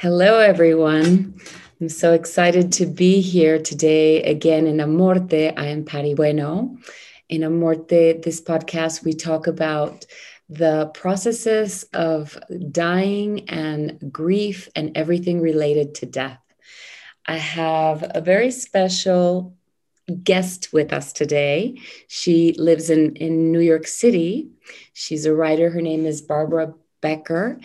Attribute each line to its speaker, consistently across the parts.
Speaker 1: Hello, everyone. I'm so excited to be here today again in Amorte. I am Patty Bueno. In Amorte, this podcast, we talk about the processes of dying and grief and everything related to death. I have a very special guest with us today. She lives in, in New York City. She's a writer. Her name is Barbara Becker,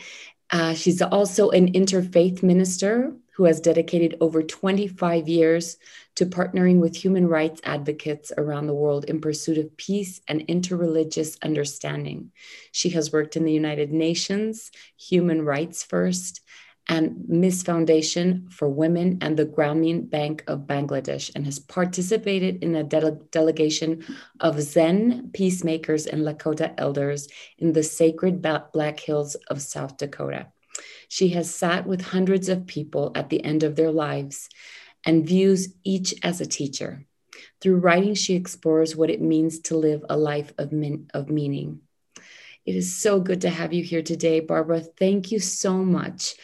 Speaker 1: uh, she's also an interfaith minister who has dedicated over 25 years to partnering with human rights advocates around the world in pursuit of peace and interreligious understanding. She has worked in the United Nations, Human Rights First, and Ms. Foundation for Women and the Grameen Bank of Bangladesh and has participated in a de- delegation of Zen peacemakers and Lakota elders in the sacred Black Hills of South Dakota. She has sat with hundreds of people at the end of their lives and views each as a teacher. Through writing, she explores what it means to live a life of, min- of meaning. It is so good to have you here today, Barbara. Thank you so much.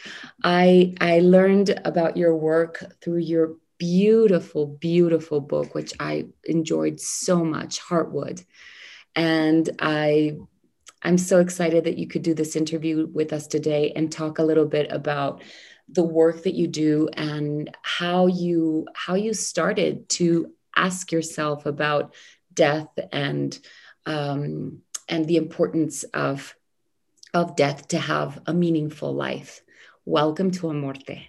Speaker 1: I I learned about your work through your beautiful, beautiful book, which I enjoyed so much, Heartwood. And I I'm so excited that you could do this interview with us today and talk a little bit about the work that you do and how you how you started to ask yourself about death and um, and the importance of of death to have a meaningful life. Welcome to Amorte.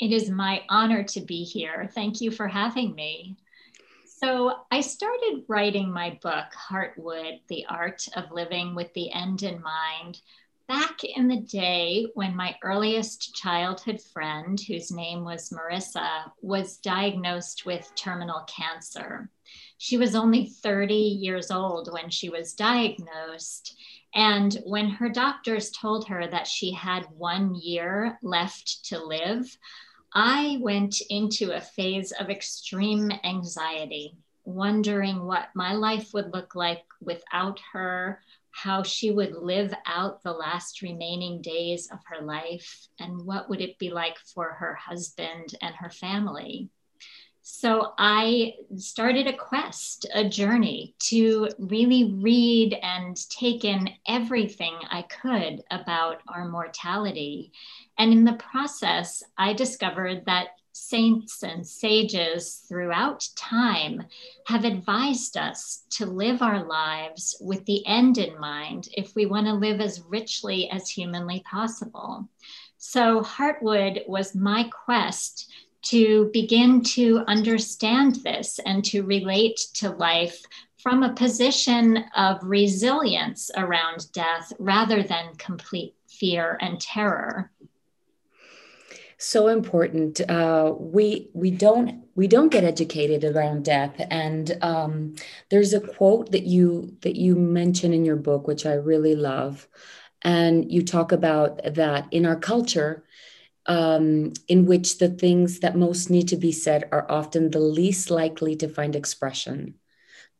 Speaker 2: It is my honor to be here. Thank you for having me. So, I started writing my book, Heartwood The Art of Living with the End in Mind, back in the day when my earliest childhood friend, whose name was Marissa, was diagnosed with terminal cancer. She was only 30 years old when she was diagnosed. And when her doctors told her that she had one year left to live, I went into a phase of extreme anxiety, wondering what my life would look like without her, how she would live out the last remaining days of her life, and what would it be like for her husband and her family. So I started a quest, a journey to really read and take in everything I could about our mortality. And in the process, I discovered that saints and sages throughout time have advised us to live our lives with the end in mind if we want to live as richly as humanly possible. So, Heartwood was my quest to begin to understand this and to relate to life from a position of resilience around death rather than complete fear and terror.
Speaker 1: So important. Uh, we we don't we don't get educated around death. And um, there's a quote that you that you mention in your book which i really love. And you talk about that in our culture um, in which the things that most need to be said are often the least likely to find expression.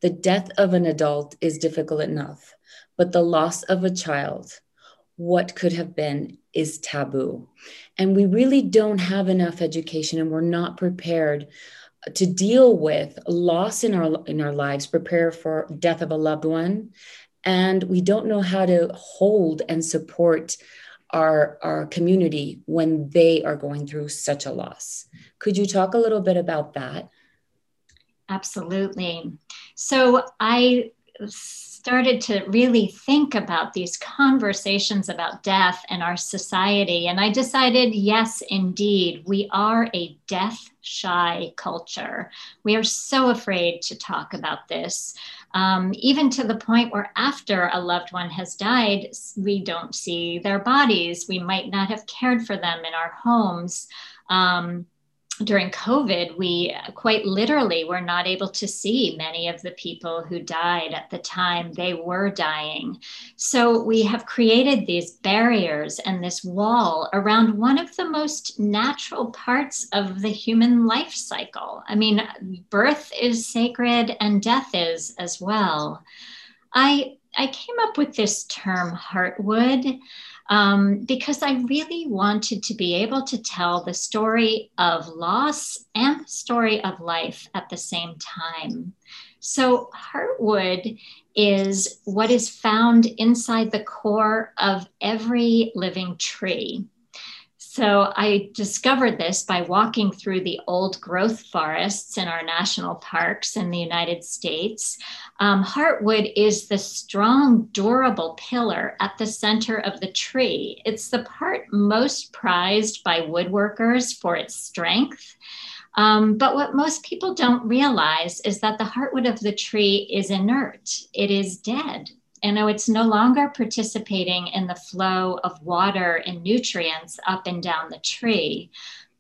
Speaker 1: The death of an adult is difficult enough, but the loss of a child, what could have been, is taboo. And we really don't have enough education and we're not prepared to deal with loss in our in our lives prepare for death of a loved one and we don't know how to hold and support our our community when they are going through such a loss. Could you talk a little bit about that?
Speaker 2: Absolutely. So i started to really think about these conversations about death and our society. And I decided, yes, indeed, we are a death shy culture. We are so afraid to talk about this, um, even to the point where after a loved one has died, we don't see their bodies. We might not have cared for them in our homes. Um, during COVID, we quite literally were not able to see many of the people who died at the time they were dying. So we have created these barriers and this wall around one of the most natural parts of the human life cycle. I mean, birth is sacred and death is as well. I I came up with this term heartwood um, because I really wanted to be able to tell the story of loss and the story of life at the same time. So, heartwood is what is found inside the core of every living tree. So I discovered this by walking through the old growth forests in our national parks in the United States. Um, heartwood is the strong, durable pillar at the center of the tree. It's the part most prized by woodworkers for its strength. Um, but what most people don't realize is that the heartwood of the tree is inert, it is dead. And it's no longer participating in the flow of water and nutrients up and down the tree.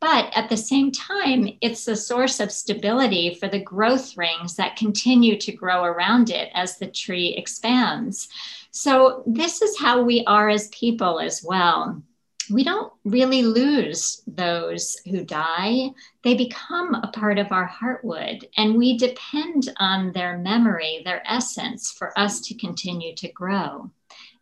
Speaker 2: But at the same time, it's the source of stability for the growth rings that continue to grow around it as the tree expands. So, this is how we are as people as well we don't really lose those who die. They become a part of our heartwood, and we depend on their memory, their essence, for us to continue to grow.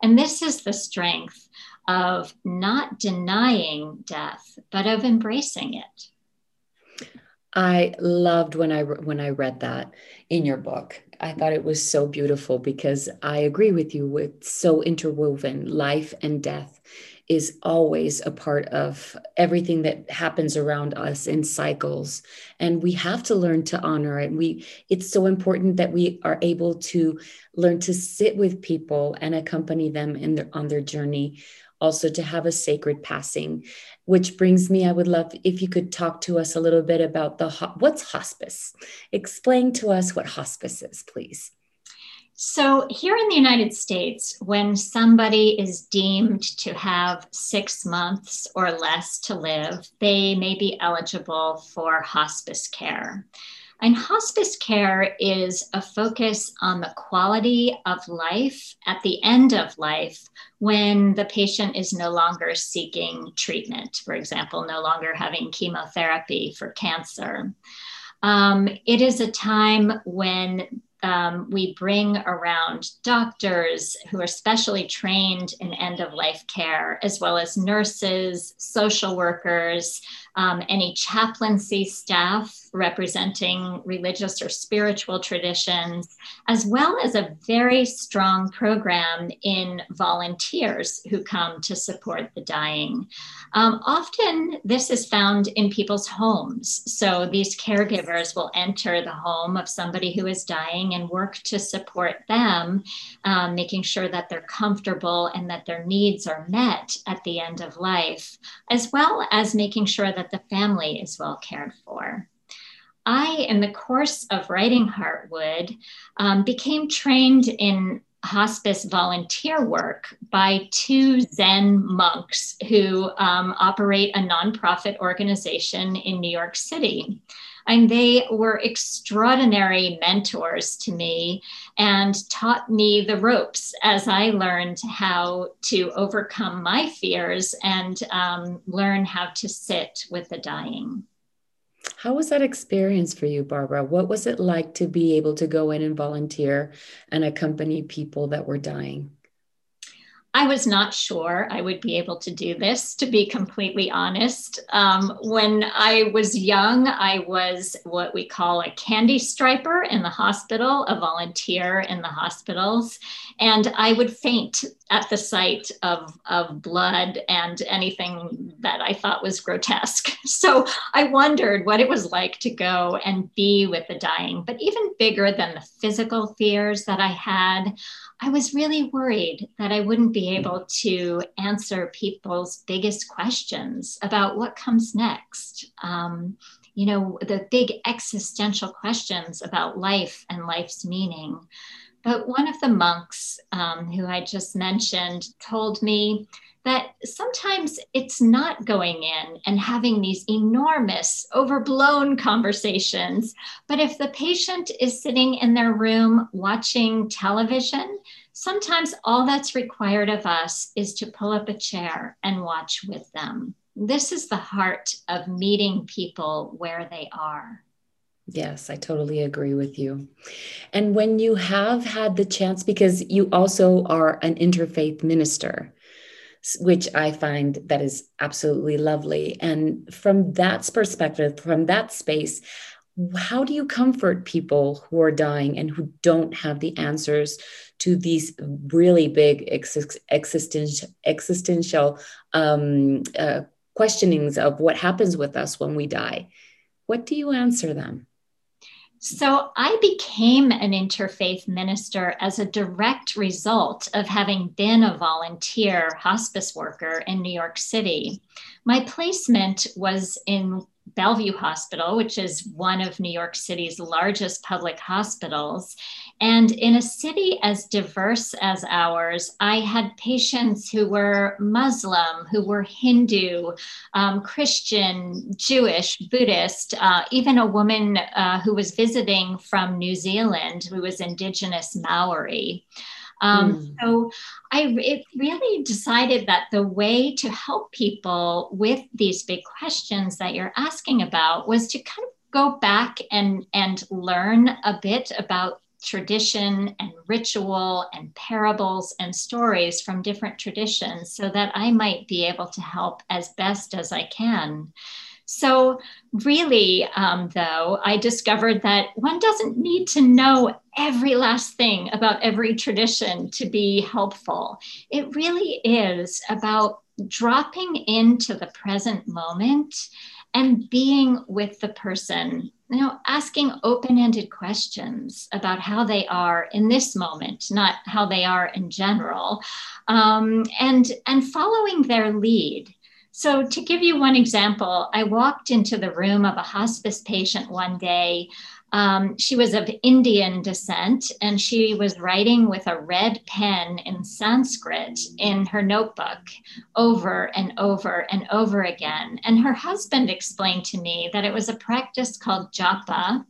Speaker 2: And this is the strength of not denying death, but of embracing it.
Speaker 1: I loved when I when I read that in your book. I thought it was so beautiful because I agree with you. It's so interwoven, life and death is always a part of everything that happens around us in cycles. And we have to learn to honor it. We it's so important that we are able to learn to sit with people and accompany them in their on their journey. Also to have a sacred passing which brings me i would love if you could talk to us a little bit about the what's hospice? Explain to us what hospice is please
Speaker 2: so, here in the United States, when somebody is deemed to have six months or less to live, they may be eligible for hospice care. And hospice care is a focus on the quality of life at the end of life when the patient is no longer seeking treatment, for example, no longer having chemotherapy for cancer. Um, it is a time when um, we bring around doctors who are specially trained in end of life care, as well as nurses, social workers, um, any chaplaincy staff representing religious or spiritual traditions, as well as a very strong program in volunteers who come to support the dying. Um, often, this is found in people's homes. So, these caregivers will enter the home of somebody who is dying and work to support them, um, making sure that they're comfortable and that their needs are met at the end of life, as well as making sure that the family is well cared for. I, in the course of writing Heartwood, um, became trained in hospice volunteer work by two Zen monks who um, operate a nonprofit organization in New York City. And they were extraordinary mentors to me and taught me the ropes as I learned how to overcome my fears and um, learn how to sit with the dying.
Speaker 1: How was that experience for you, Barbara? What was it like to be able to go in and volunteer and accompany people that were dying?
Speaker 2: I was not sure I would be able to do this, to be completely honest. Um, when I was young, I was what we call a candy striper in the hospital, a volunteer in the hospitals. And I would faint at the sight of, of blood and anything that I thought was grotesque. So I wondered what it was like to go and be with the dying. But even bigger than the physical fears that I had, I was really worried that I wouldn't be able to answer people's biggest questions about what comes next. Um, you know, the big existential questions about life and life's meaning. But one of the monks um, who I just mentioned told me that sometimes it's not going in and having these enormous, overblown conversations. But if the patient is sitting in their room watching television, sometimes all that's required of us is to pull up a chair and watch with them. This is the heart of meeting people where they are.
Speaker 1: Yes, I totally agree with you. And when you have had the chance, because you also are an interfaith minister, which I find that is absolutely lovely. And from that perspective, from that space, how do you comfort people who are dying and who don't have the answers to these really big existential, um, uh, questionings of what happens with us when we die? What do you answer them?
Speaker 2: So I became an interfaith minister as a direct result of having been a volunteer hospice worker in New York City. My placement was in Bellevue Hospital, which is one of New York City's largest public hospitals. And in a city as diverse as ours, I had patients who were Muslim, who were Hindu, um, Christian, Jewish, Buddhist, uh, even a woman uh, who was visiting from New Zealand who was Indigenous Maori. Um, mm. So I it really decided that the way to help people with these big questions that you're asking about was to kind of go back and and learn a bit about tradition and ritual and parables and stories from different traditions so that I might be able to help as best as I can. So, really, um, though, I discovered that one doesn't need to know every last thing about every tradition to be helpful. It really is about dropping into the present moment and being with the person you know asking open-ended questions about how they are in this moment not how they are in general um, and and following their lead so, to give you one example, I walked into the room of a hospice patient one day. Um, she was of Indian descent and she was writing with a red pen in Sanskrit in her notebook over and over and over again. And her husband explained to me that it was a practice called japa,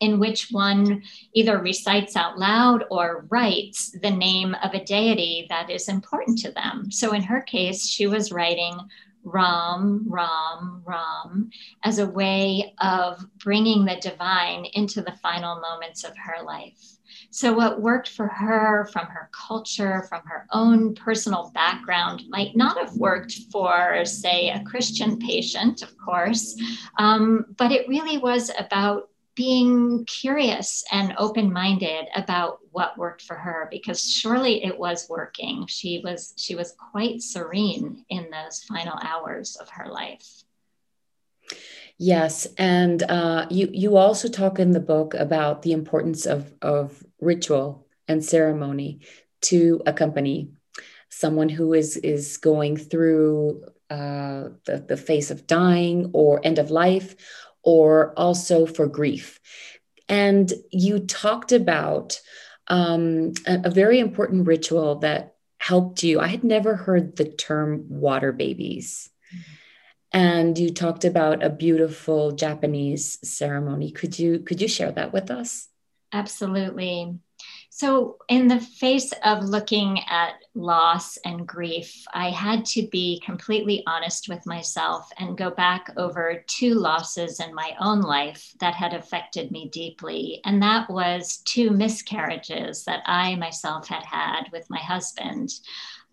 Speaker 2: in which one either recites out loud or writes the name of a deity that is important to them. So in her case, she was writing Ram, Ram, Ram as a way of bringing the divine into the final moments of her life. So, what worked for her from her culture, from her own personal background, might not have worked for, say, a Christian patient, of course, um, but it really was about being curious and open minded about what worked for her because surely it was working. She was she was quite serene in those final hours of her life.
Speaker 1: Yes and uh, you you also talk in the book about the importance of of ritual and ceremony to accompany someone who is is going through uh, the, the phase of dying or end of life or also for grief. And you talked about um, a, a very important ritual that helped you. I had never heard the term water babies. And you talked about a beautiful Japanese ceremony. Could you could you share that with us?
Speaker 2: Absolutely. So, in the face of looking at loss and grief, I had to be completely honest with myself and go back over two losses in my own life that had affected me deeply. And that was two miscarriages that I myself had had with my husband.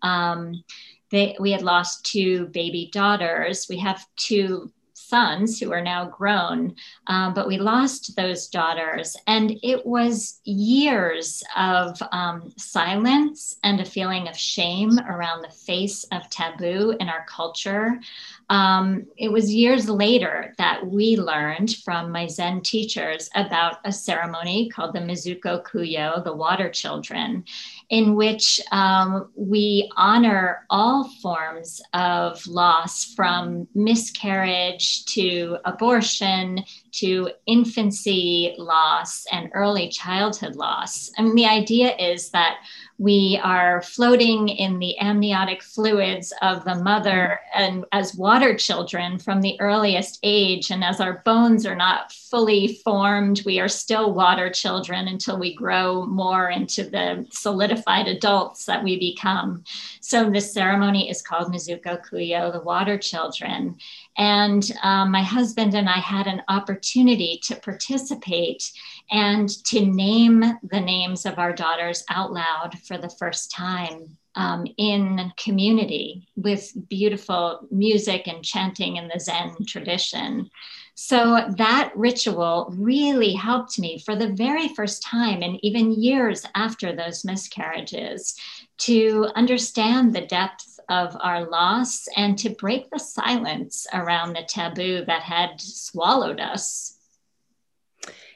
Speaker 2: Um, they, we had lost two baby daughters. We have two sons who are now grown, um, but we lost those daughters. And it was years of um, silence and a feeling of shame around the face of taboo in our culture. Um, it was years later that we learned from my Zen teachers about a ceremony called the Mizuko Kuyo, the water children, in which um, we honor all forms of loss from miscarriage to abortion to infancy loss and early childhood loss. I mean, the idea is that we are floating in the amniotic fluids of the mother and as water children from the earliest age. And as our bones are not fully formed, we are still water children until we grow more into the solidified adults that we become. So this ceremony is called Mizuko Kuyo, the water children. And um, my husband and I had an opportunity to participate and to name the names of our daughters out loud for the first time um, in community with beautiful music and chanting in the Zen tradition. So that ritual really helped me for the very first time, and even years after those miscarriages, to understand the depth of our loss and to break the silence around the taboo that had swallowed us.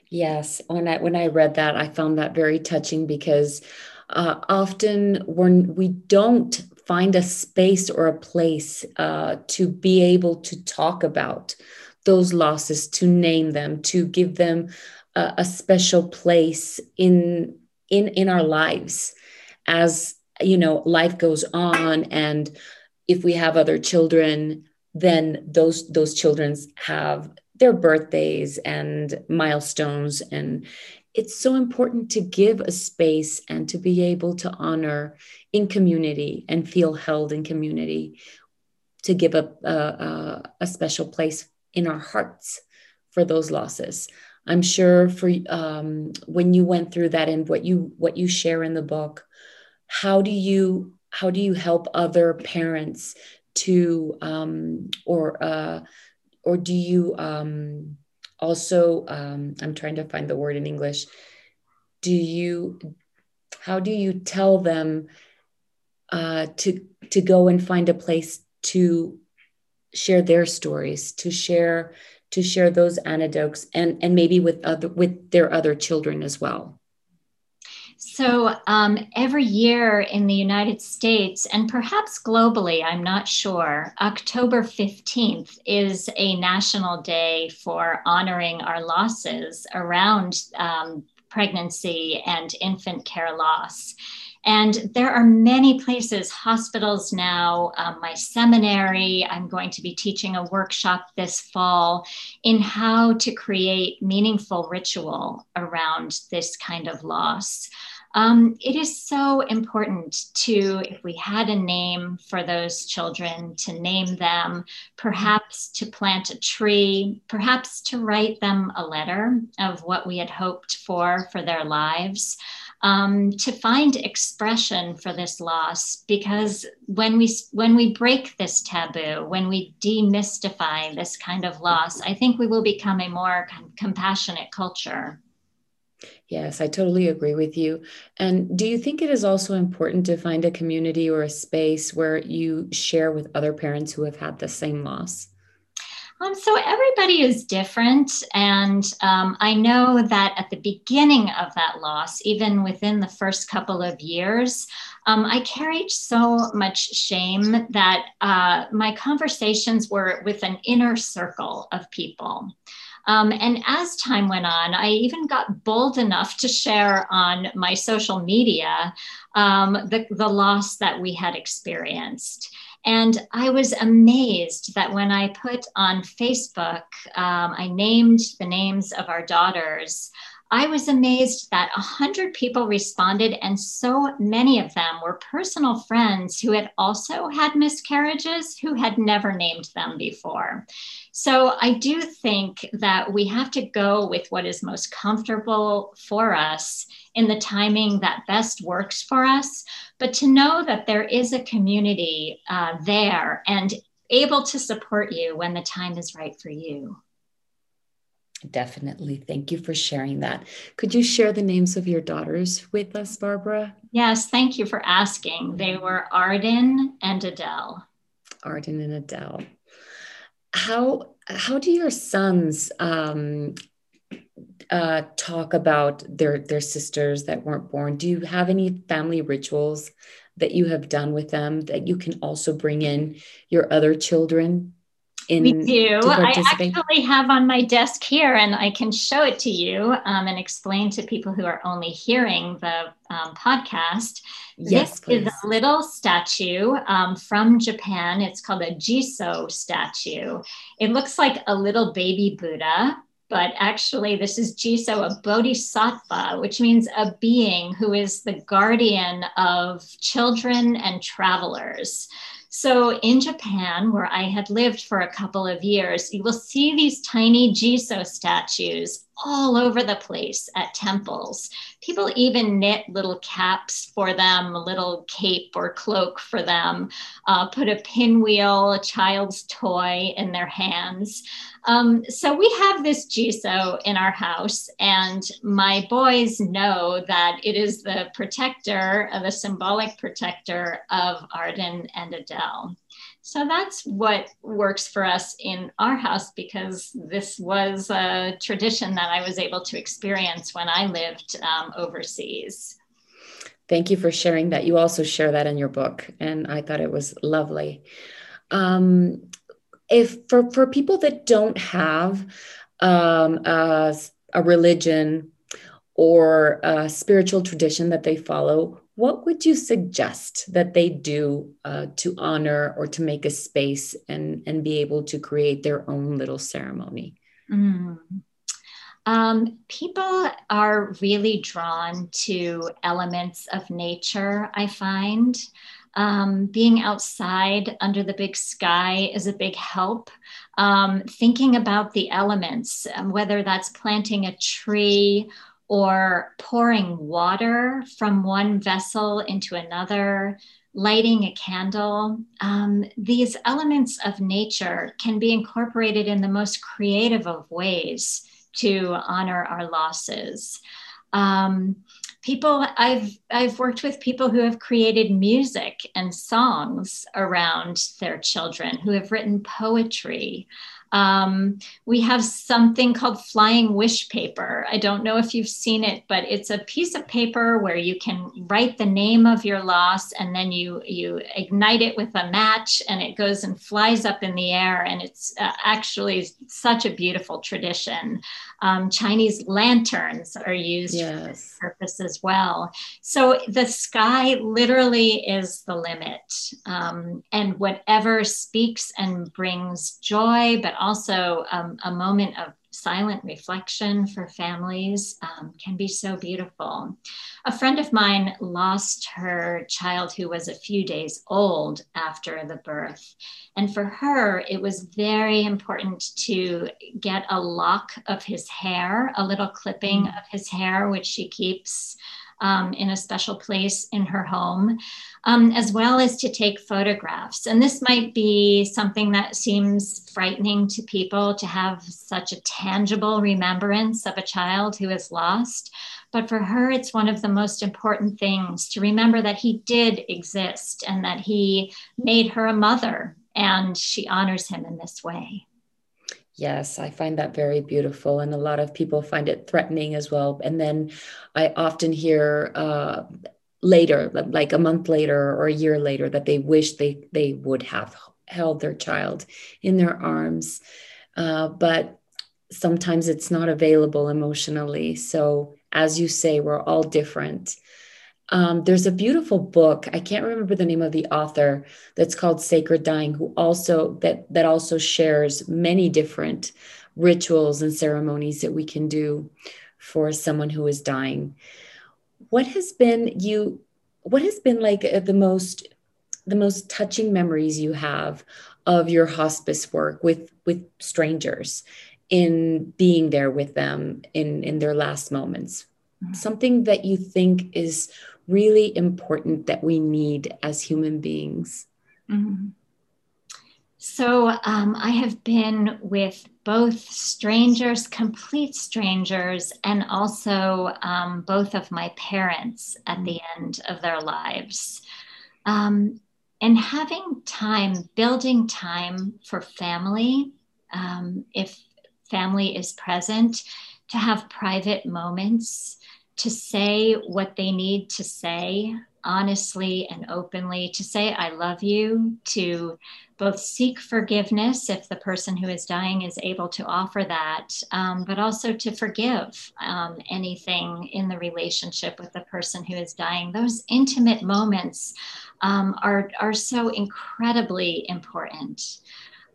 Speaker 1: Yes, when I when I read that, I found that very touching because uh, often when we don't find a space or a place uh, to be able to talk about those losses, to name them, to give them a, a special place in in in our lives as you know life goes on and if we have other children then those those children's have their birthdays and milestones. And it's so important to give a space and to be able to honor in community and feel held in community to give a, a, a special place in our hearts for those losses. I'm sure for um, when you went through that and what you what you share in the book how do you how do you help other parents to um, or uh, or do you um, also um, i'm trying to find the word in english. Do you how do you tell them uh, to to go and find a place to share their stories to share to share those anecdotes and and maybe with other with their other children as well
Speaker 2: so, um, every year in the United States and perhaps globally, I'm not sure, October 15th is a national day for honoring our losses around um, pregnancy and infant care loss. And there are many places, hospitals now, um, my seminary. I'm going to be teaching a workshop this fall in how to create meaningful ritual around this kind of loss. Um, it is so important to, if we had a name for those children, to name them, perhaps to plant a tree, perhaps to write them a letter of what we had hoped for for their lives. Um, to find expression for this loss because when we when we break this taboo when we demystify this kind of loss i think we will become a more compassionate culture
Speaker 1: Yes, I totally agree with you. And do you think it is also important to find a community or a space where you share with other parents who have had the same loss?
Speaker 2: Um, so everybody is different. And um, I know that at the beginning of that loss, even within the first couple of years, um, I carried so much shame that uh, my conversations were with an inner circle of people. Um, and as time went on, I even got bold enough to share on my social media um, the, the loss that we had experienced. And I was amazed that when I put on Facebook, um, I named the names of our daughters. I was amazed that 100 people responded, and so many of them were personal friends who had also had miscarriages who had never named them before. So I do think that we have to go with what is most comfortable for us in the timing that best works for us, but to know that there is a community uh, there and able to support you when the time is right for you.
Speaker 1: Definitely. Thank you for sharing that. Could you share the names of your daughters with us, Barbara?
Speaker 2: Yes, thank you for asking. They were Arden and Adele.
Speaker 1: Arden and Adele. How how do your sons um, uh, talk about their their sisters that weren't born? Do you have any family rituals that you have done with them that you can also bring in your other children
Speaker 2: in we do i actually have on my desk here and i can show it to you um, and explain to people who are only hearing the um, podcast. Yes this please. is a little statue um, from japan. It's called a jizo statue. It looks like a little baby buddha but actually this is jizo a bodhisattva which means a being who is the guardian of children and travelers So in Japan, where I had lived for a couple of years, you will see these tiny Jizo statues all over the place at temples. People even knit little caps for them, a little cape or cloak for them, uh, put a pinwheel, a child's toy in their hands. Um, so we have this Jizo in our house, and my boys know that it is the protector, uh, the symbolic protector of Arden and Adele. So that's what works for us in our house because this was a tradition that I was able to experience when I lived um, overseas.
Speaker 1: Thank you for sharing that. You also share that in your book, and I thought it was lovely. Um, if for for people that don't have um, a, a religion or a spiritual tradition that they follow, what would you suggest that they do uh, to honor or to make a space and, and be able to create their own little ceremony? Mm.
Speaker 2: Um, people are really drawn to elements of nature, I find. Um, being outside under the big sky is a big help. Um, thinking about the elements, um, whether that's planting a tree or pouring water from one vessel into another, lighting a candle. Um, these elements of nature can be incorporated in the most creative of ways to honor our losses. Um, people I've I've worked with people who have created music and songs around their children, who have written poetry. Um, we have something called flying wish paper. I don't know if you've seen it, but it's a piece of paper where you can write the name of your loss and then you you ignite it with a match and it goes and flies up in the air. And it's uh, actually such a beautiful tradition. Um, Chinese lanterns are used yes. for this purpose as well. So the sky literally is the limit. Um, and whatever speaks and brings joy, but also um, a moment of silent reflection for families um, can be so beautiful. A friend of mine lost her child who was a few days old after the birth. And for her, it was very important to get a lock of his hair, a little clipping mm. of his hair, which she keeps um, in a special place in her home, um, as well as to take photographs. And this might be something that seems frightening to people to have such a tangible remembrance of a child who is lost. But for her, it's one of the most important things to remember that he did exist and that he made her a mother, and she honors him in this way.
Speaker 1: Yes, I find that very beautiful. And a lot of people find it threatening as well. And then I often hear uh, later, like a month later or a year later, that they wish they, they would have held their child in their arms. Uh, but sometimes it's not available emotionally. So, as you say, we're all different. Um, there's a beautiful book. I can't remember the name of the author that's called Sacred Dying, who also that that also shares many different rituals and ceremonies that we can do for someone who is dying. What has been you? What has been like uh, the most the most touching memories you have of your hospice work with with strangers in being there with them in in their last moments? Mm-hmm. Something that you think is really important that we need as human beings? Mm-hmm.
Speaker 2: So um, I have been with both strangers, complete strangers, and also um, both of my parents at the mm-hmm. end of their lives. Um, and having time, building time for family, um, if family is present, to have private moments to say what they need to say honestly and openly, to say, I love you, to both seek forgiveness if the person who is dying is able to offer that, um, but also to forgive um, anything in the relationship with the person who is dying. Those intimate moments um, are, are so incredibly important.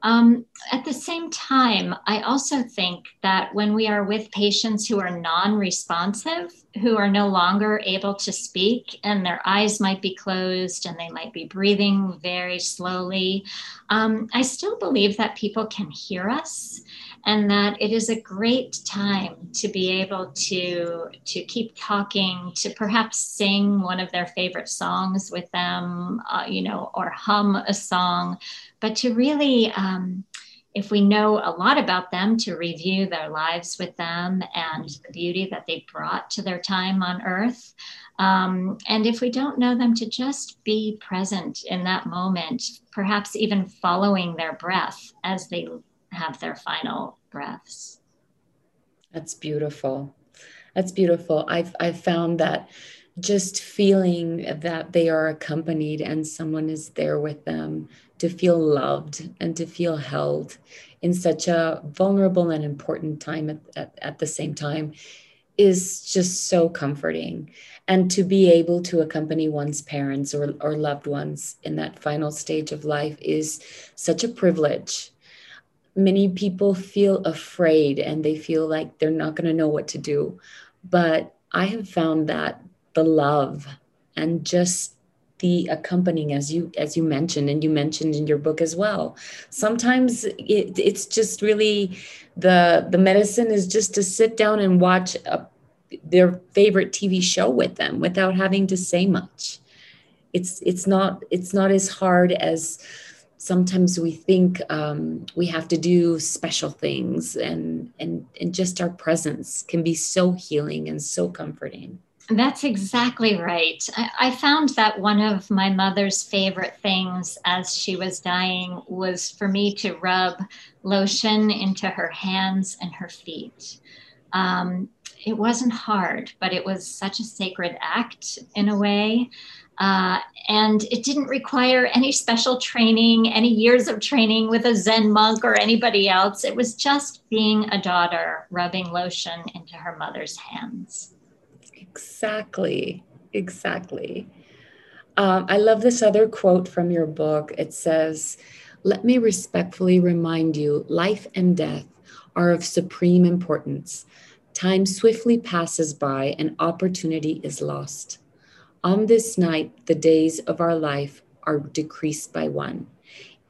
Speaker 2: Um, at the same time, I also think that when we are with patients who are non responsive, who are no longer able to speak, and their eyes might be closed and they might be breathing very slowly, um, I still believe that people can hear us and that it is a great time to be able to to keep talking to perhaps sing one of their favorite songs with them uh, you know or hum a song. But to really um, if we know a lot about them to review their lives with them and the beauty that they brought to their time on earth. Um, and if we don't know them to just be present in that moment perhaps even following their breath as they have their final breaths.
Speaker 1: That's beautiful. That's beautiful. I've I've found that just feeling that they are accompanied and someone is there with them to feel loved and to feel held in such a vulnerable and important time at, at, at the same time is just so comforting and to be able to accompany one's parents or, or loved ones in that final stage of life is such a privilege many people feel afraid and they feel like they're not going to know what to do. But I have found that the love and just the accompanying as you as you mentioned and you mentioned in your book as well sometimes it, it's just really the the medicine is just to sit down and watch a, their favorite tv show with them without having to say much it's it's not it's not as hard as sometimes we think um, we have to do special things and and and just our presence can be so healing and so comforting
Speaker 2: that's exactly right. I, I, found that one of my mother's favorite things as she was dying was for me to rub lotion into her hands and her feet. Um, it wasn't hard, but it was such a sacred act in a way. Uh, and it didn't require any special training, any years of training with a Zen monk or anybody else. It was just being a daughter rubbing lotion into her mother's hands.
Speaker 1: Exactly. Exactly. Um, I love this other quote from your book. It says, Let me respectfully remind you life and death are of supreme importance. Time swiftly passes by and opportunity is lost. On this night, the days of our life are decreased by one.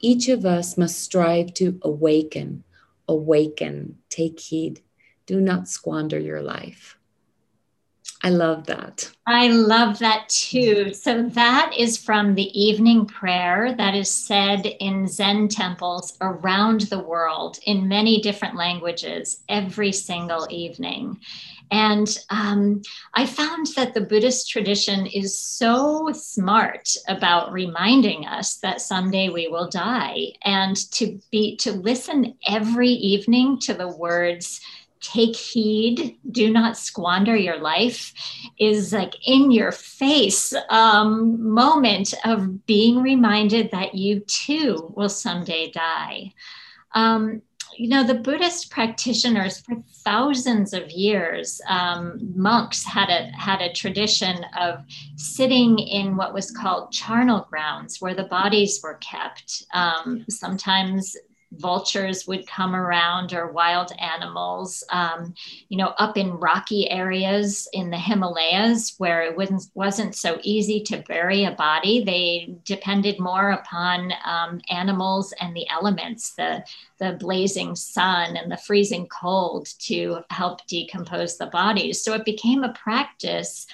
Speaker 1: Each of us must strive to awaken, awaken, take heed. Do not squander your life. I love that.
Speaker 2: I love that too. So, that is from the evening prayer that is said in Zen temples around the world in many different languages every single evening. And um, I found that the Buddhist tradition is so smart about reminding us that someday we will die, and to be to listen every evening to the words take heed do not squander your life is like in your face um, moment of being reminded that you too will someday die um, you know, the Buddhist practitioners for thousands of years, um, monks had a had a tradition of sitting in what was called charnel grounds, where the bodies were kept. Um, sometimes vultures would come around or wild animals, um, you know, up in rocky areas in the Himalayas where it wasn't, wasn't so easy to bury a body. They depended more upon um, animals and the elements, the, the blazing sun and the freezing cold to help decompose the bodies. So it became a practice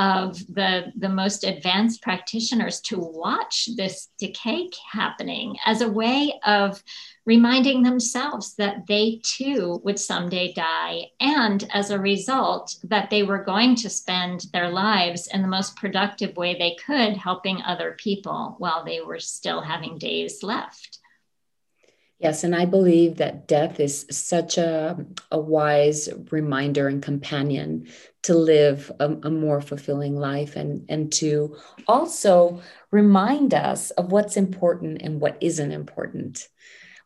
Speaker 2: of the, the most advanced practitioners to watch this decay happening as a way of reminding themselves that they too would someday die, and as a result, that they were going to spend their lives in the most productive way they could, helping other people while they were still having days left.
Speaker 1: Yes, and I believe that death is such a, a wise reminder and companion to live a, a, more fulfilling life and, and to also remind us of what's important and what isn't important.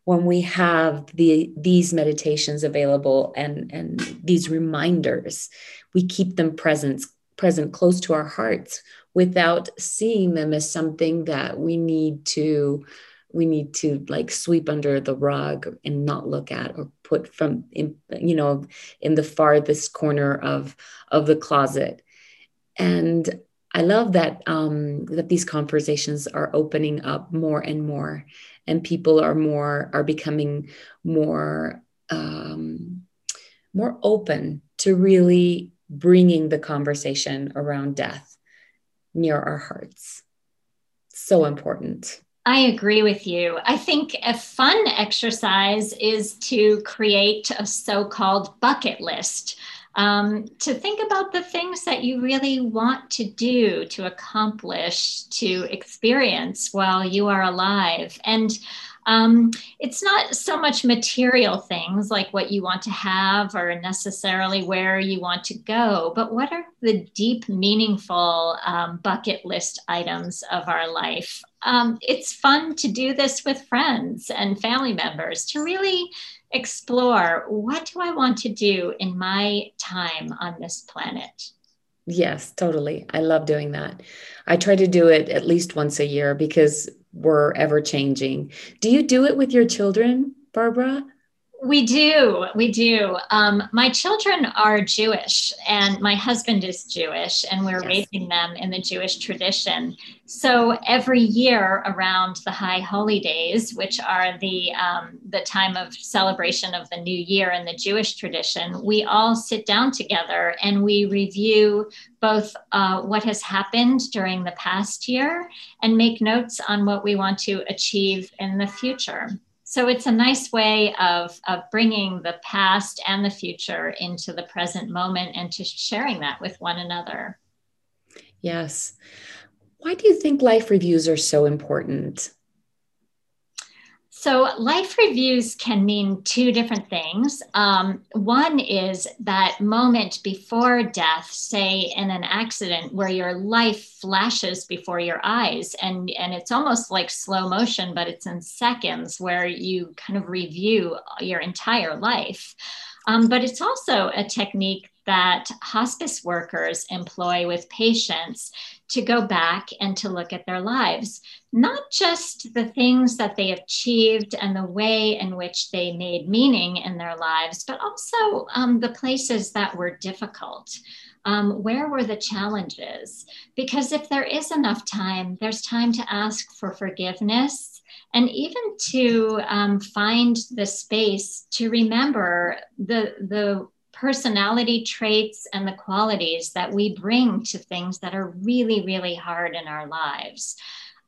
Speaker 1: When we have the these meditations available and and these reminders we keep them present present close to our hearts without seeing them as something that we need to we need to like sweep under the rug and not look at or put from in, you know in the farthest corner of of the closet. And i love that um that these conversations are opening up more and more and people are more are becoming more um more open to really bringing the conversation around death near our hearts. So important
Speaker 2: I agree with you. I think a fun exercise is to create a so called bucket list. Um, to think about the things that you really want to do, to accomplish, to experience while you are alive. And um, it's not so much material things like what you want to have or necessarily where you want to go, but what are the deep, meaningful um, bucket list items of our life? Um, it's fun to do this with friends and family members to really explore what do I want to do in my time on this planet?
Speaker 1: Yes, totally. I love doing that. I try to do it at least once a year because we're ever changing. Do you do it with your children, Barbara?
Speaker 2: We do. We do. Um, my children are Jewish, and my husband is Jewish, and we're yes. raising them in the Jewish tradition. So every year around the High Holy Days, which are the um, the time of celebration of the New Year in the Jewish tradition, we all sit down together and we review both uh, what has happened during the past year and make notes on what we want to achieve in the future so it's a nice way of, of bringing the past and the future into the present moment and to sharing that with one another.
Speaker 1: Yes. Why do you think life reviews are so important?
Speaker 2: So, life reviews can mean two different things. Um, one is that moment before death, say in an accident where your life flashes before your eyes, and, and it's almost like slow motion, but it's in seconds where you kind of review your entire life. Um, but it's also a technique that hospice workers employ with patients to go back and to look at their lives, not just the things that they achieved and the way in which they made meaning in their lives, but also um, the places that were difficult. Um, where were the challenges? Because if there is enough time, there's time to ask for forgiveness and even to um, find the space to remember the, the personality traits and the qualities that we bring to things that are really, really hard in our lives.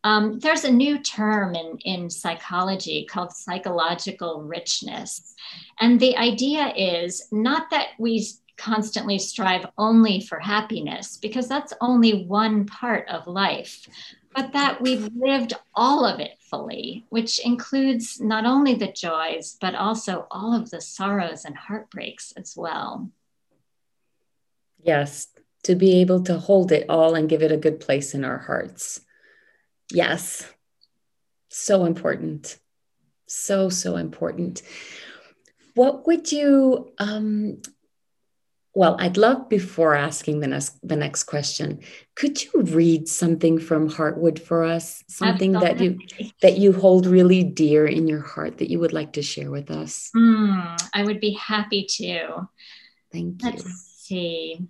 Speaker 2: Um, there's a new term in, in psychology called psychological richness. And the idea is not that we constantly strive only for happiness, because that's only one part of life, but that we've lived all of it fully, which includes not only the joys, but also all of the sorrows and heartbreaks as well.
Speaker 1: Yes, to be able to hold it all and give it a good place in our hearts. Yes, so important. So, so important. What would you um, well, I'd love before asking the next the next question, could you read something from Heartwood for us? Something Absolutely. that you that you hold really dear in your heart that you would like to share with us?
Speaker 2: Mm, I would be happy to.
Speaker 1: Thank you.
Speaker 2: Let's see.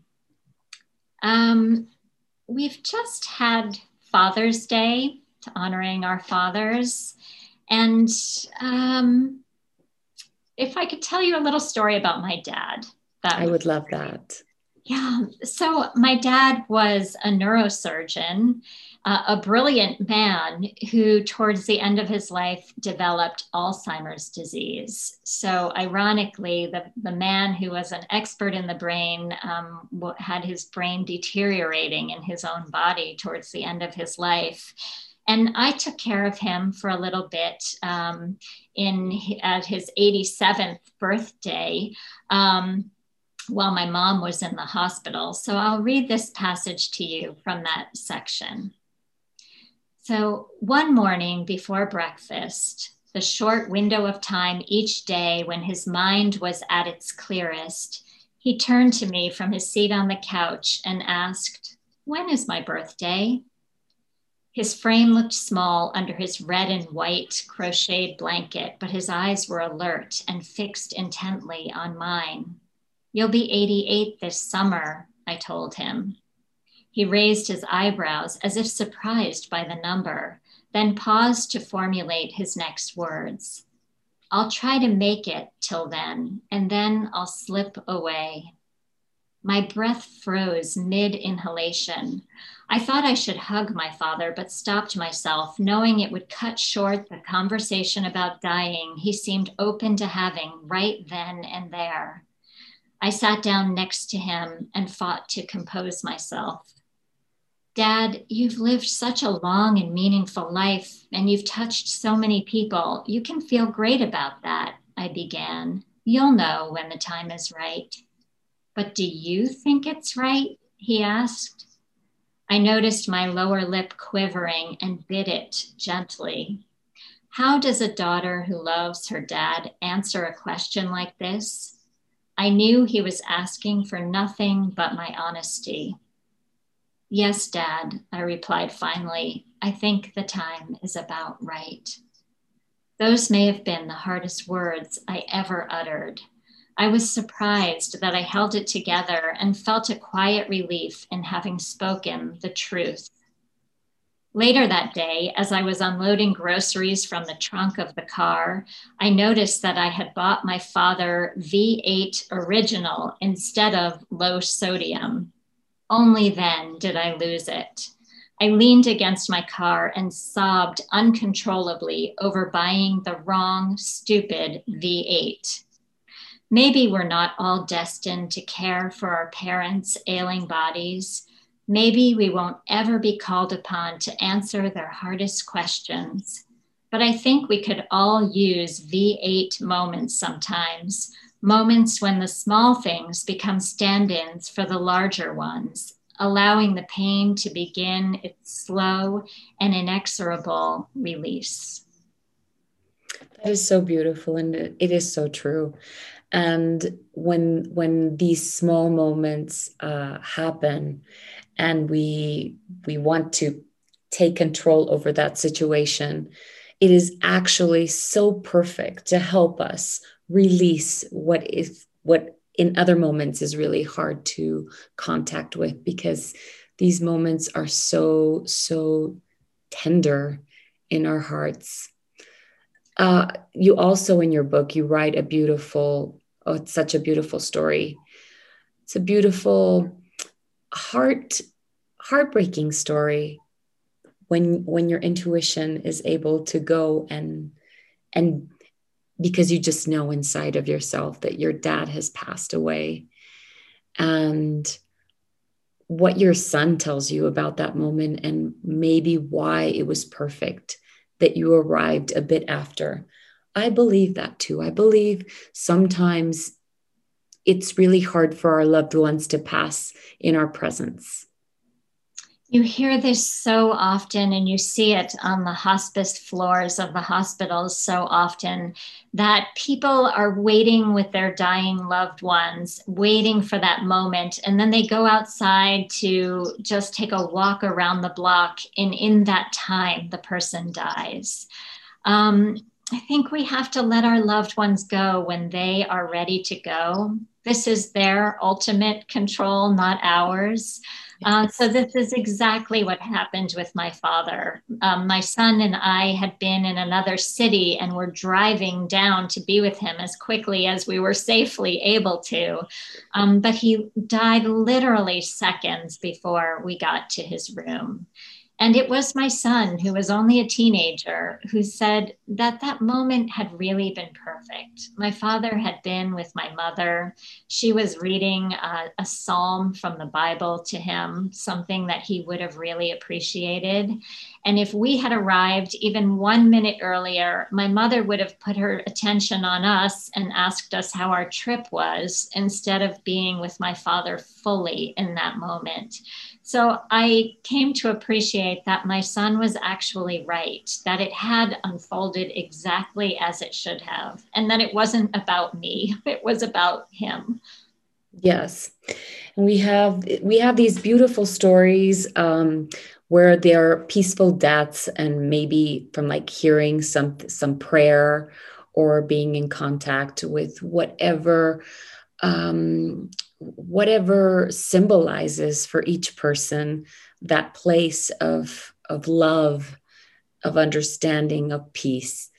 Speaker 2: Um, we've just had Father's Day to honoring our fathers, and um, if I could tell you a little story about my dad.
Speaker 1: That I would love that.
Speaker 2: Yeah. So my dad was a neurosurgeon, uh, a brilliant man who, towards the end of his life, developed Alzheimer's disease. So, ironically, the, the man who was an expert in the brain um, had his brain deteriorating in his own body towards the end of his life. And I took care of him for a little bit um, in at his 87th birthday. Um, while my mom was in the hospital. So I'll read this passage to you from that section. So one morning before breakfast, the short window of time each day when his mind was at its clearest, he turned to me from his seat on the couch and asked, When is my birthday? His frame looked small under his red and white crocheted blanket, but his eyes were alert and fixed intently on mine. You'll be 88 this summer, I told him. He raised his eyebrows as if surprised by the number, then paused to formulate his next words. I'll try to make it till then, and then I'll slip away. My breath froze mid inhalation. I thought I should hug my father, but stopped myself, knowing it would cut short the conversation about dying he seemed open to having right then and there. I sat down next to him and fought to compose myself. Dad, you've lived such a long and meaningful life, and you've touched so many people. You can feel great about that, I began. You'll know when the time is right. But do you think it's right? He asked. I noticed my lower lip quivering and bit it gently. How does a daughter who loves her dad answer a question like this? I knew he was asking for nothing but my honesty. Yes, Dad, I replied finally. I think the time is about right. Those may have been the hardest words I ever uttered. I was surprised that I held it together and felt a quiet relief in having spoken the truth. Later that day, as I was unloading groceries from the trunk of the car, I noticed that I had bought my father V8 Original instead of low sodium. Only then did I lose it. I leaned against my car and sobbed uncontrollably over buying the wrong, stupid V8. Maybe we're not all destined to care for our parents' ailing bodies. Maybe we won't ever be called upon to answer their hardest questions. But I think we could all use V8 moments sometimes, moments when the small things become stand ins for the larger ones, allowing the pain to begin its slow and inexorable release.
Speaker 1: That is so beautiful and it is so true and when when these small moments uh, happen and we we want to take control over that situation. It is actually so perfect to help us release what is what in other moments is really hard to contact with because these moments are so so tender in our hearts. Uh, you also in your book you write a beautiful oh it's such a beautiful story. It's a beautiful heart heartbreaking story when when your intuition is able to go and and because you just know inside of yourself that your dad has passed away and what your son tells you about that moment and maybe why it was perfect that you arrived a bit after. I believe that too. I believe sometimes it's really hard for our loved ones to pass in our presence.
Speaker 2: You hear this so often, and you see it on the hospice floors of the hospitals so often that people are waiting with their dying loved ones, waiting for that moment. And then they go outside to just take a walk around the block. And in that time, the person dies. Um, I think we have to let our loved ones go when they are ready to go. This is their ultimate control, not ours. Uh, so this is exactly what happened with my father. Um, my son and I had been in another city and were driving down to be with him as quickly as we were safely able to. Um, but he died literally seconds before we got to his room. And it was my son, who was only a teenager, who said that that moment had really been perfect. My father had been with my mother. She was reading a, a psalm from the Bible to him, something that he would have really appreciated. And if we had arrived even one minute earlier, my mother would have put her attention on us and asked us how our trip was instead of being with my father fully in that moment. So I came to appreciate that my son was actually right, that it had unfolded exactly as it should have, and that it wasn't about me, it was about him.
Speaker 1: Yes. And we have we have these beautiful stories um, where there are peaceful deaths and maybe from like hearing some some prayer or being in contact with whatever um, whatever symbolizes for each person that place of of love of understanding of peace.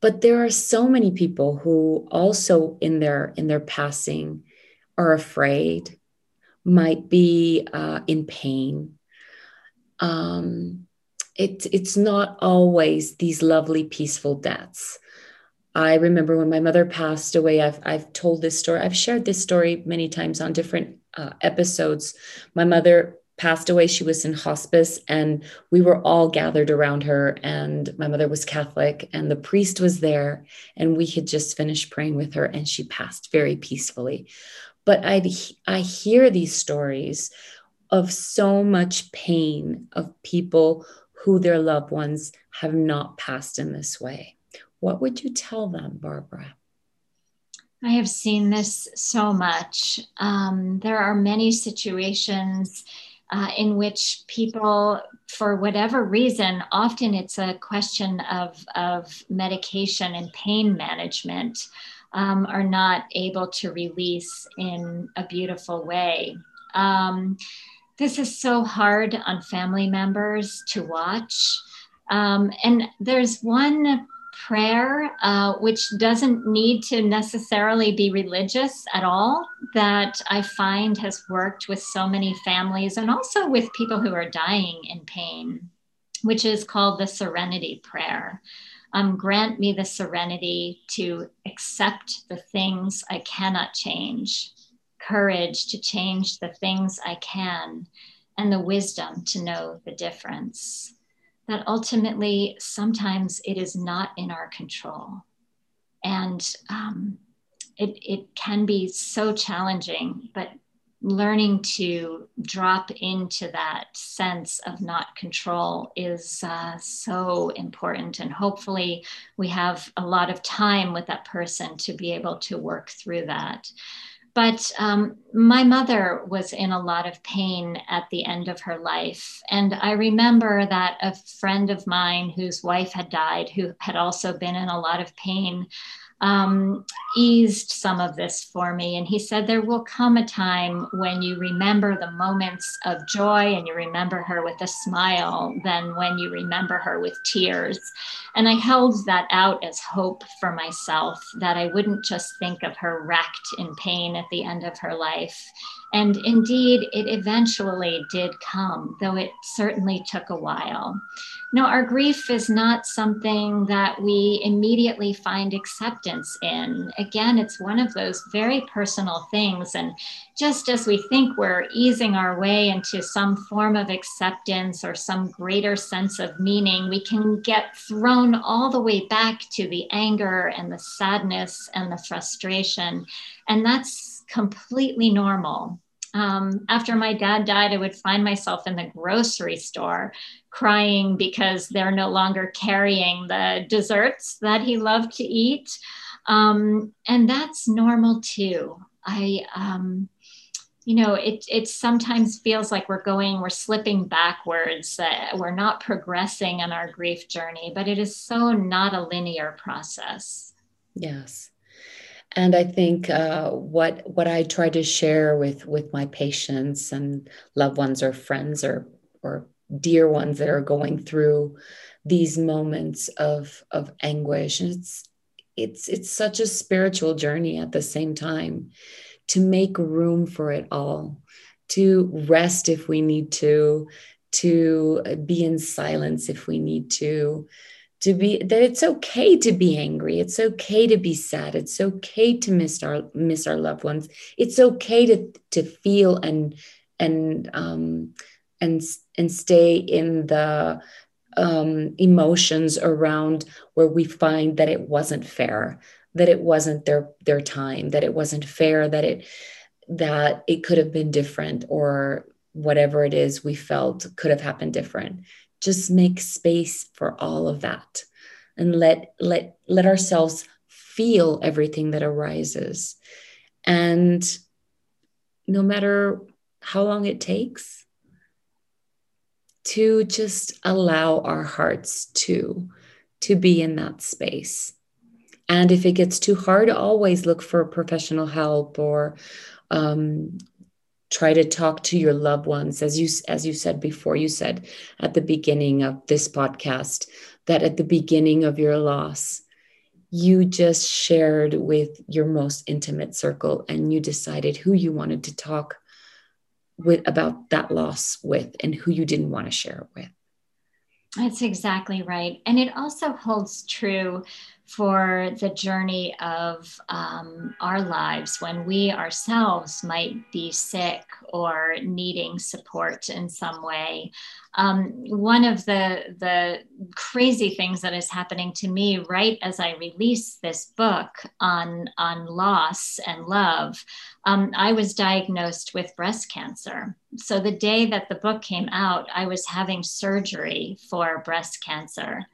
Speaker 1: But there are so many people who also in their in their passing are afraid might be uh, in pain. Um, it, it's not always these lovely peaceful deaths I remember when my mother passed away, I've, I've told this story, I've shared this story many times on different uh, episodes. My mother passed away. She was in hospice, and we were all gathered around her. And my mother was Catholic, and the priest was there, and we had just finished praying with her, and she passed very peacefully. But I I hear these stories of so much pain of people who their loved ones have not passed in this way. What would you tell them, Barbara?
Speaker 2: I have seen this so much. Um, there are many situations uh, in which people, for whatever reason, often it's a question of, of medication and pain management, um, are not able to release in a beautiful way. Um, this is so hard on family members to watch. Um, and there's one prayer, uh, which doesn't need to necessarily be religious at all, that I find has worked with so many families and also with people who are dying in pain, which is called the Serenity Prayer. Um, grant me the serenity to accept the things I cannot change, courage to change the things I can, and the wisdom to know the difference that ultimately sometimes it is not in our control. And um, it, it can be so challenging, but learning to drop into that sense of not control is uh, so important. And hopefully, we have a lot of time with that person to be able to work through that. But um, my mother was in a lot of pain at the end of her life. And I remember that a friend of mine whose wife had died, who had also been in a lot of pain, um, eased some of this for me. And he said, There will come a time when you remember the moments of joy and you remember her with a smile than when you remember her with tears. And I held that out as hope for myself that I wouldn't just think of her wrecked in pain at the end of her life. And indeed, it eventually did come, though it certainly took a while. No, our grief is not something that we immediately find acceptance in. Again, it's one of those very personal things. And just as we think we're easing our way into some form of acceptance or some greater sense of meaning, we can get thrown all the way back to the anger and the sadness and the frustration. And that's completely normal. Um, after my dad died, I would find myself in the grocery store crying because they're no longer carrying the desserts that he loved to eat. Um, and that's normal too. I, um, you know, it, it sometimes feels like we're going, we're slipping backwards, uh, we're not progressing on our grief journey, but it is so not a linear process.
Speaker 1: Yes and i think uh, what what i try to share with with my patients and loved ones or friends or or dear ones that are going through these moments of of anguish and it's it's it's such a spiritual journey at the same time to make room for it all to rest if we need to to be in silence if we need to to be that it's okay to be angry. It's okay to be sad. It's okay to miss our miss our loved ones. It's okay to to feel and and um and and stay in the um emotions around where we find that it wasn't fair that it wasn't their their time that it wasn't fair that it that it could have been different or whatever it is we felt could have happened different just make space for all of that and let let let ourselves feel everything that arises. And no matter how long it takes to just allow our hearts to to be in that space. And if it gets too hard always look for professional help or um, try to talk to your loved ones as you as you said before you said at the beginning of this podcast that at the beginning of your loss you just shared with your most intimate circle and you decided who you wanted to talk with about that loss with and who you didn't want to share it with.
Speaker 2: That's exactly right. And it also holds true for the journey of um, our lives when we ourselves might be sick or needing support in some way. Um, one of the the crazy things that is happening to me right as I release this book on on loss and love, um, I was diagnosed with breast cancer. So the day that the book came out, I was having surgery for breast cancer.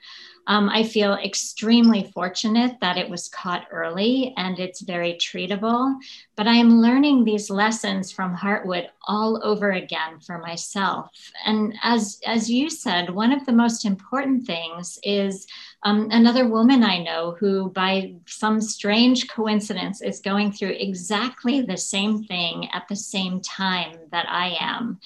Speaker 2: Um, I feel extremely fortunate that it was caught early and it's very treatable. But I am learning these lessons from Heartwood all over again for myself. And as, as you said, one of the most important things is um, another woman I know who, by some strange coincidence, is going through exactly the same thing at the same time that I am.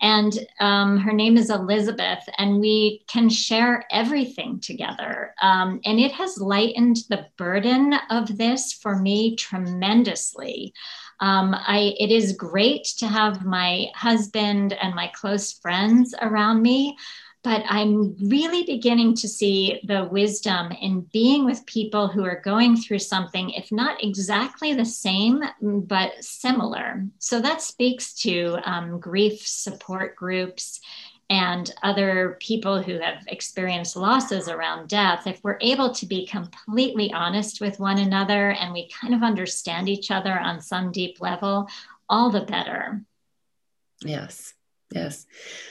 Speaker 2: And um, her name is Elizabeth, and we can share everything together. Um, and it has lightened the burden of this for me tremendously. Um, I, it is great to have my husband and my close friends around me but I'm really beginning to see the wisdom in being with people who are going through something, if not exactly the same, but similar. So that speaks to um, grief support groups and other people who have experienced losses around death. If we're able to be completely honest with one another and we kind of understand each other on some deep level, all the better.
Speaker 1: Yes. Yes.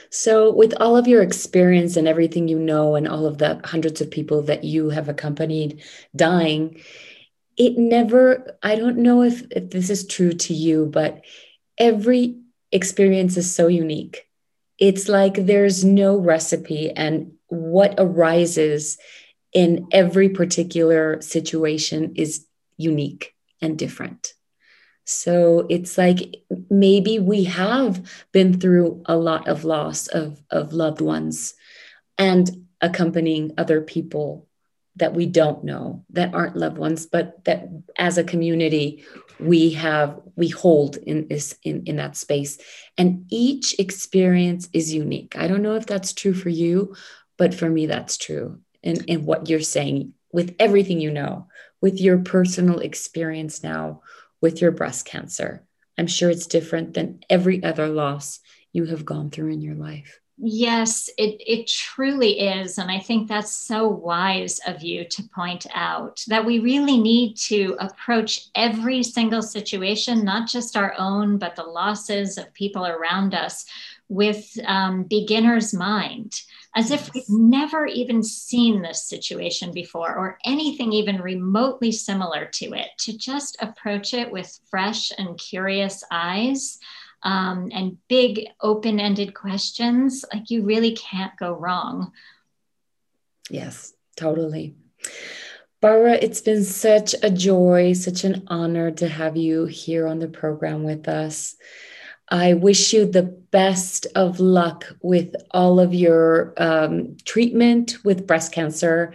Speaker 1: So, with all of your experience and everything you know, and all of the hundreds of people that you have accompanied dying, it never, I don't know if, if this is true to you, but every experience is so unique. It's like there's no recipe, and what arises in every particular situation is unique and different. So it's like maybe we have been through a lot of loss of, of loved ones and accompanying other people that we don't know that aren't loved ones but that as a community we have we hold in this in, in that space. And each experience is unique. I don't know if that's true for you but for me that's true and in what you're saying with everything you know with your personal experience now with your breast cancer. I'm sure it's different than every other loss you have gone through in your life.
Speaker 2: Yes, it, it truly is. And I think that's so wise of you to point out that we really need to approach every single situation, not just our own, but the losses of people around us, with um, beginner's mind as if we've never even seen this situation before or anything even remotely similar to it, to just approach it with fresh and curious eyes um, and big open ended questions. Like you really can't go wrong.
Speaker 1: Yes, totally. Barbara, it's been such a joy, such an honor to have you here on the program with us. I wish you the best of luck with all of your um, treatment with breast cancer,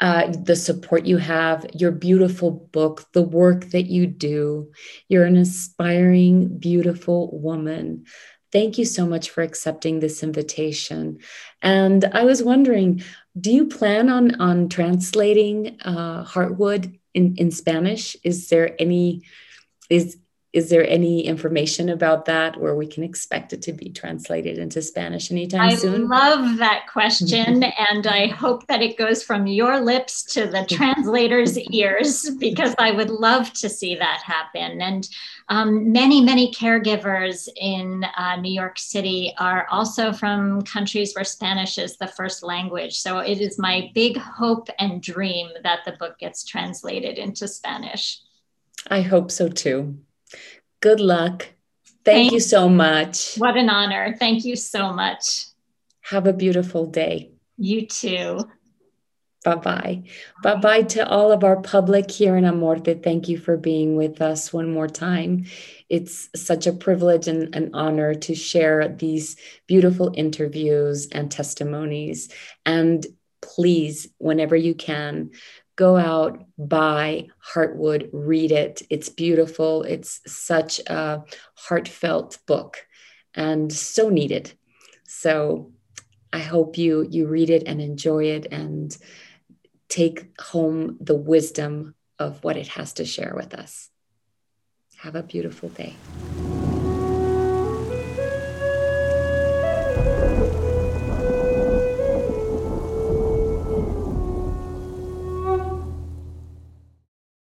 Speaker 1: uh, the support you have, your beautiful book, the work that you do. You're an inspiring, beautiful woman. Thank you so much for accepting this invitation. And I was wondering, do you plan on on translating uh, Heartwood in in Spanish? Is there any is is there any information about that where we can expect it to be translated into Spanish anytime
Speaker 2: I
Speaker 1: soon?
Speaker 2: I love that question. and I hope that it goes from your lips to the translator's ears because I would love to see that happen. And um, many, many caregivers in uh, New York City are also from countries where Spanish is the first language. So it is my big hope and dream that the book gets translated into Spanish.
Speaker 1: I hope so too. Good luck. Thank, Thank you so much.
Speaker 2: What an honor. Thank you so much.
Speaker 1: Have a beautiful day.
Speaker 2: You too.
Speaker 1: Bye bye. Bye bye to all of our public here in Amorte. Thank you for being with us one more time. It's such a privilege and an honor to share these beautiful interviews and testimonies. And please, whenever you can, go out, buy Heartwood, read it. It's beautiful. It's such a heartfelt book and so needed. So I hope you you read it and enjoy it and take home the wisdom of what it has to share with us. Have a beautiful day.